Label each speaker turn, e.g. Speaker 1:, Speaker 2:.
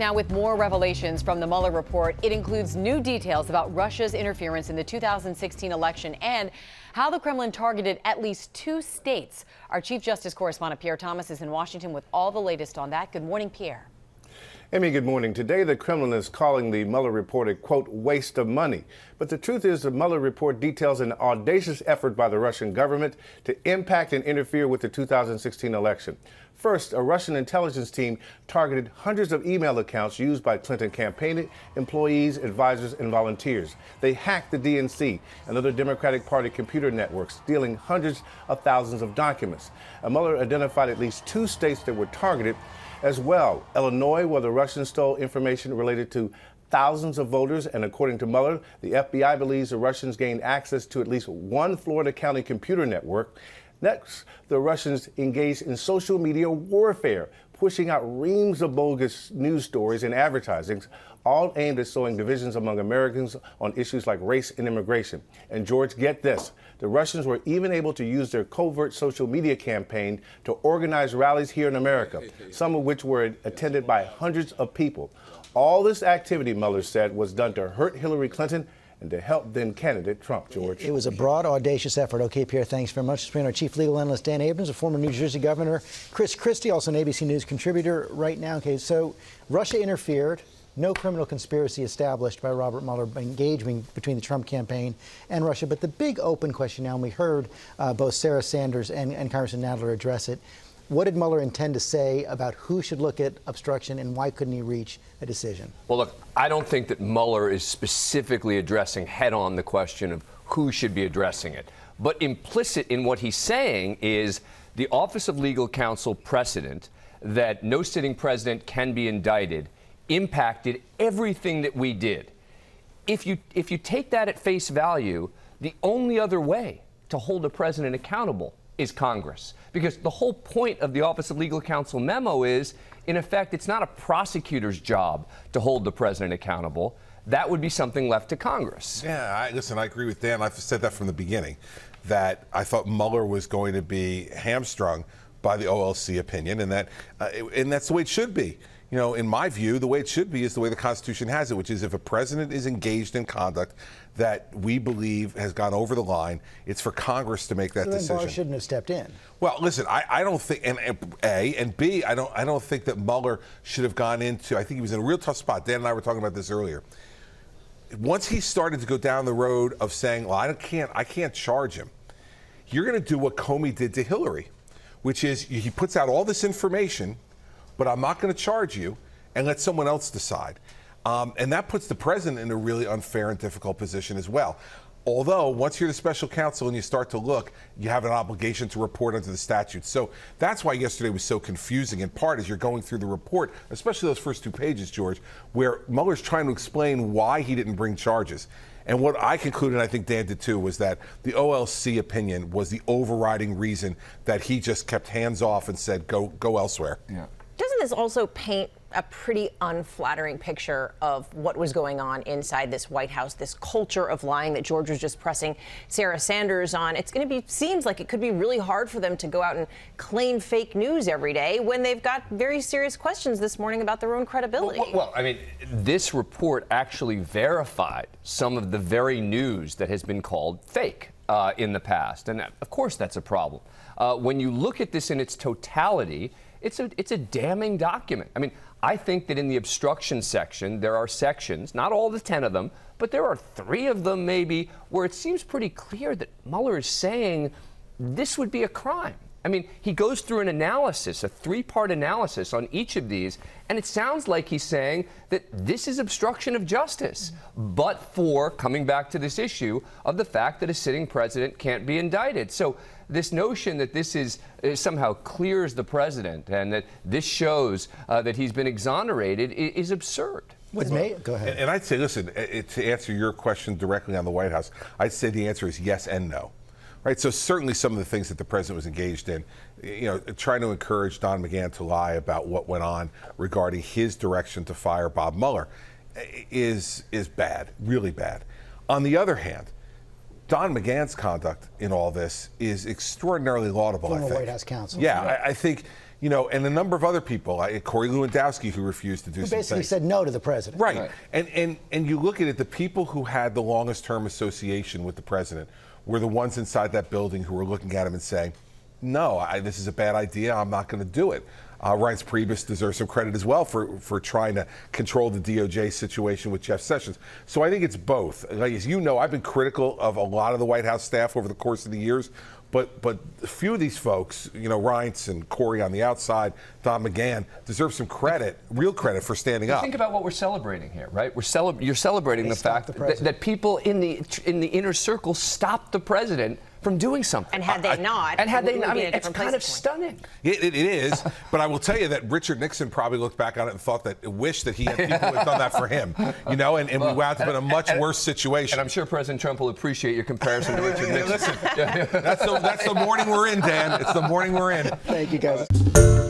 Speaker 1: Now, with more revelations from the Mueller report, it includes new details about Russia's interference in the 2016 election and how the Kremlin targeted at least two states. Our Chief Justice correspondent Pierre Thomas is in Washington with all the latest on that. Good morning, Pierre.
Speaker 2: Amy, good morning. Today, the Kremlin is calling the Mueller report a, quote, waste of money. But the truth is, the Mueller report details an audacious effort by the Russian government to impact and interfere with the 2016 election. First, a Russian intelligence team targeted hundreds of email accounts used by Clinton campaign employees, advisors, and volunteers. They hacked the DNC and other Democratic Party computer networks, stealing hundreds of thousands of documents. Uh, Mueller identified at least two states that were targeted as well. Illinois, where the Russians stole information related to thousands of voters, and according to Mueller, the FBI believes the Russians gained access to at least one Florida county computer network. Next, the Russians engaged in social media warfare, pushing out reams of bogus news stories and advertising, all aimed at sowing divisions among Americans on issues like race and immigration. And George, get this the Russians were even able to use their covert social media campaign to organize rallies here in America, some of which were attended by hundreds of people. All this activity, Mueller said, was done to hurt Hillary Clinton and to help then candidate Trump, George.
Speaker 3: It was a broad, audacious effort. Okay, Pierre, thanks very much. Our chief legal analyst, Dan Abrams, a former New Jersey governor, Chris Christie, also an ABC News contributor right now. Okay, so Russia interfered. No criminal conspiracy established by Robert Mueller engagement between the Trump campaign and Russia. But the big open question now, and we heard uh, both Sarah Sanders and, and Congressman Nadler address it, what did Mueller intend to say about who should look at obstruction and why couldn't he reach a decision?
Speaker 4: Well, look, I don't think that Mueller is specifically addressing head on the question of who should be addressing it. But implicit in what he's saying is the Office of Legal Counsel precedent that no sitting president can be indicted impacted everything that we did. If you, if you take that at face value, the only other way to hold a president accountable is Congress. Because the whole point of the Office of Legal Counsel memo is, in effect, it's not a prosecutor's job to hold the president accountable. That would be something left to Congress.
Speaker 5: Yeah, I, listen, I agree with Dan. I've said that from the beginning, that I thought Mueller was going to be hamstrung by the OLC opinion, and that, uh, and that's the way it should be you know, in my view, the way it should be is the way the Constitution has it, which is if a president is engaged in conduct that we believe has gone over the line, it's for Congress to make that
Speaker 3: so
Speaker 5: decision.
Speaker 3: Barr shouldn't have stepped in.
Speaker 5: Well, listen, I, I don't think, and, and, A, and B, I don't, I don't think that Mueller should have gone into, I think he was in a real tough spot. Dan and I were talking about this earlier. Once he started to go down the road of saying, well, I can't, I can't charge him, you're going to do what Comey did to Hillary, which is he puts out all this information – but I'm not going to charge you and let someone else decide. Um, and that puts the president in a really unfair and difficult position as well. Although, once you're the special counsel and you start to look, you have an obligation to report under the statute. So that's why yesterday was so confusing, in part, as you're going through the report, especially those first two pages, George, where Mueller's trying to explain why he didn't bring charges. And what I concluded, and I think Dan did too, was that the OLC opinion was the overriding reason that he just kept hands off and said, go, go elsewhere.
Speaker 6: Yeah this also paint a pretty unflattering picture of what was going on inside this White House, this culture of lying that George was just pressing Sarah Sanders on. It's going to be, seems like it could be really hard for them to go out and claim fake news every day when they've got very serious questions this morning about their own credibility.
Speaker 4: Well, well I mean, this report actually verified some of the very news that has been called fake. Uh, in the past. And of course, that's a problem. Uh, when you look at this in its totality, it's a, it's a damning document. I mean, I think that in the obstruction section, there are sections, not all the 10 of them, but there are three of them maybe, where it seems pretty clear that Mueller is saying this would be a crime. I mean, he goes through an analysis, a three part analysis on each of these, and it sounds like he's saying that this is obstruction of justice, but for coming back to this issue of the fact that a sitting president can't be indicted. So, this notion that this is uh, somehow clears the president and that this shows uh, that he's been exonerated is, is absurd.
Speaker 3: With me? Go ahead.
Speaker 5: And I'd say, listen, to answer your question directly on the White House, I'd say the answer is yes and no right? So certainly some of the things that the president was engaged in, you know, trying to encourage Don McGahn to lie about what went on regarding his direction to fire Bob Mueller eh, is is bad, really bad. On the other hand, Don McGahn's conduct in all this is extraordinarily laudable.
Speaker 3: Former
Speaker 5: I think.
Speaker 3: White House counsel.
Speaker 5: Yeah, I, I think you know, and a number of other people, Corey Lewandowski, who refused to do
Speaker 3: Who basically
Speaker 5: things.
Speaker 3: said no to the president.
Speaker 5: Right.
Speaker 4: Right.
Speaker 5: And, and, and you look at it, the people who had the longest term association with the president were the ones inside that building who were looking at him and saying, no, I, this is a bad idea. I'm not going to do it. Uh, Reince Priebus deserves some credit as well for, for trying to control the DOJ situation with Jeff Sessions. So I think it's both. Like, as you know, I've been critical of a lot of the White House staff over the course of the years. But but a few of these folks, you know, Reince and Corey on the outside, Don McGahn, deserve some credit, real credit for standing up.
Speaker 4: Think about what we're celebrating here, right? We're celeb- you're celebrating
Speaker 3: They
Speaker 4: the fact
Speaker 3: the
Speaker 4: that, that people in the in the inner circle stopped the president from doing something.
Speaker 6: And had they
Speaker 5: I-
Speaker 6: not,
Speaker 4: and had they not, I mean, it's kind of
Speaker 6: point.
Speaker 4: stunning.
Speaker 5: It, it, it is, but I will tell you that Richard Nixon probably looked back on it and thought that wished that he had people who had done that for him, you know, and, and we wound up in a much worse situation.
Speaker 4: And I'm sure President Trump will appreciate your comparison to Richard Nixon.
Speaker 5: Listen, that's the that's the morning we're in, Dan. It's the morning we're in.
Speaker 3: Thank you, guys.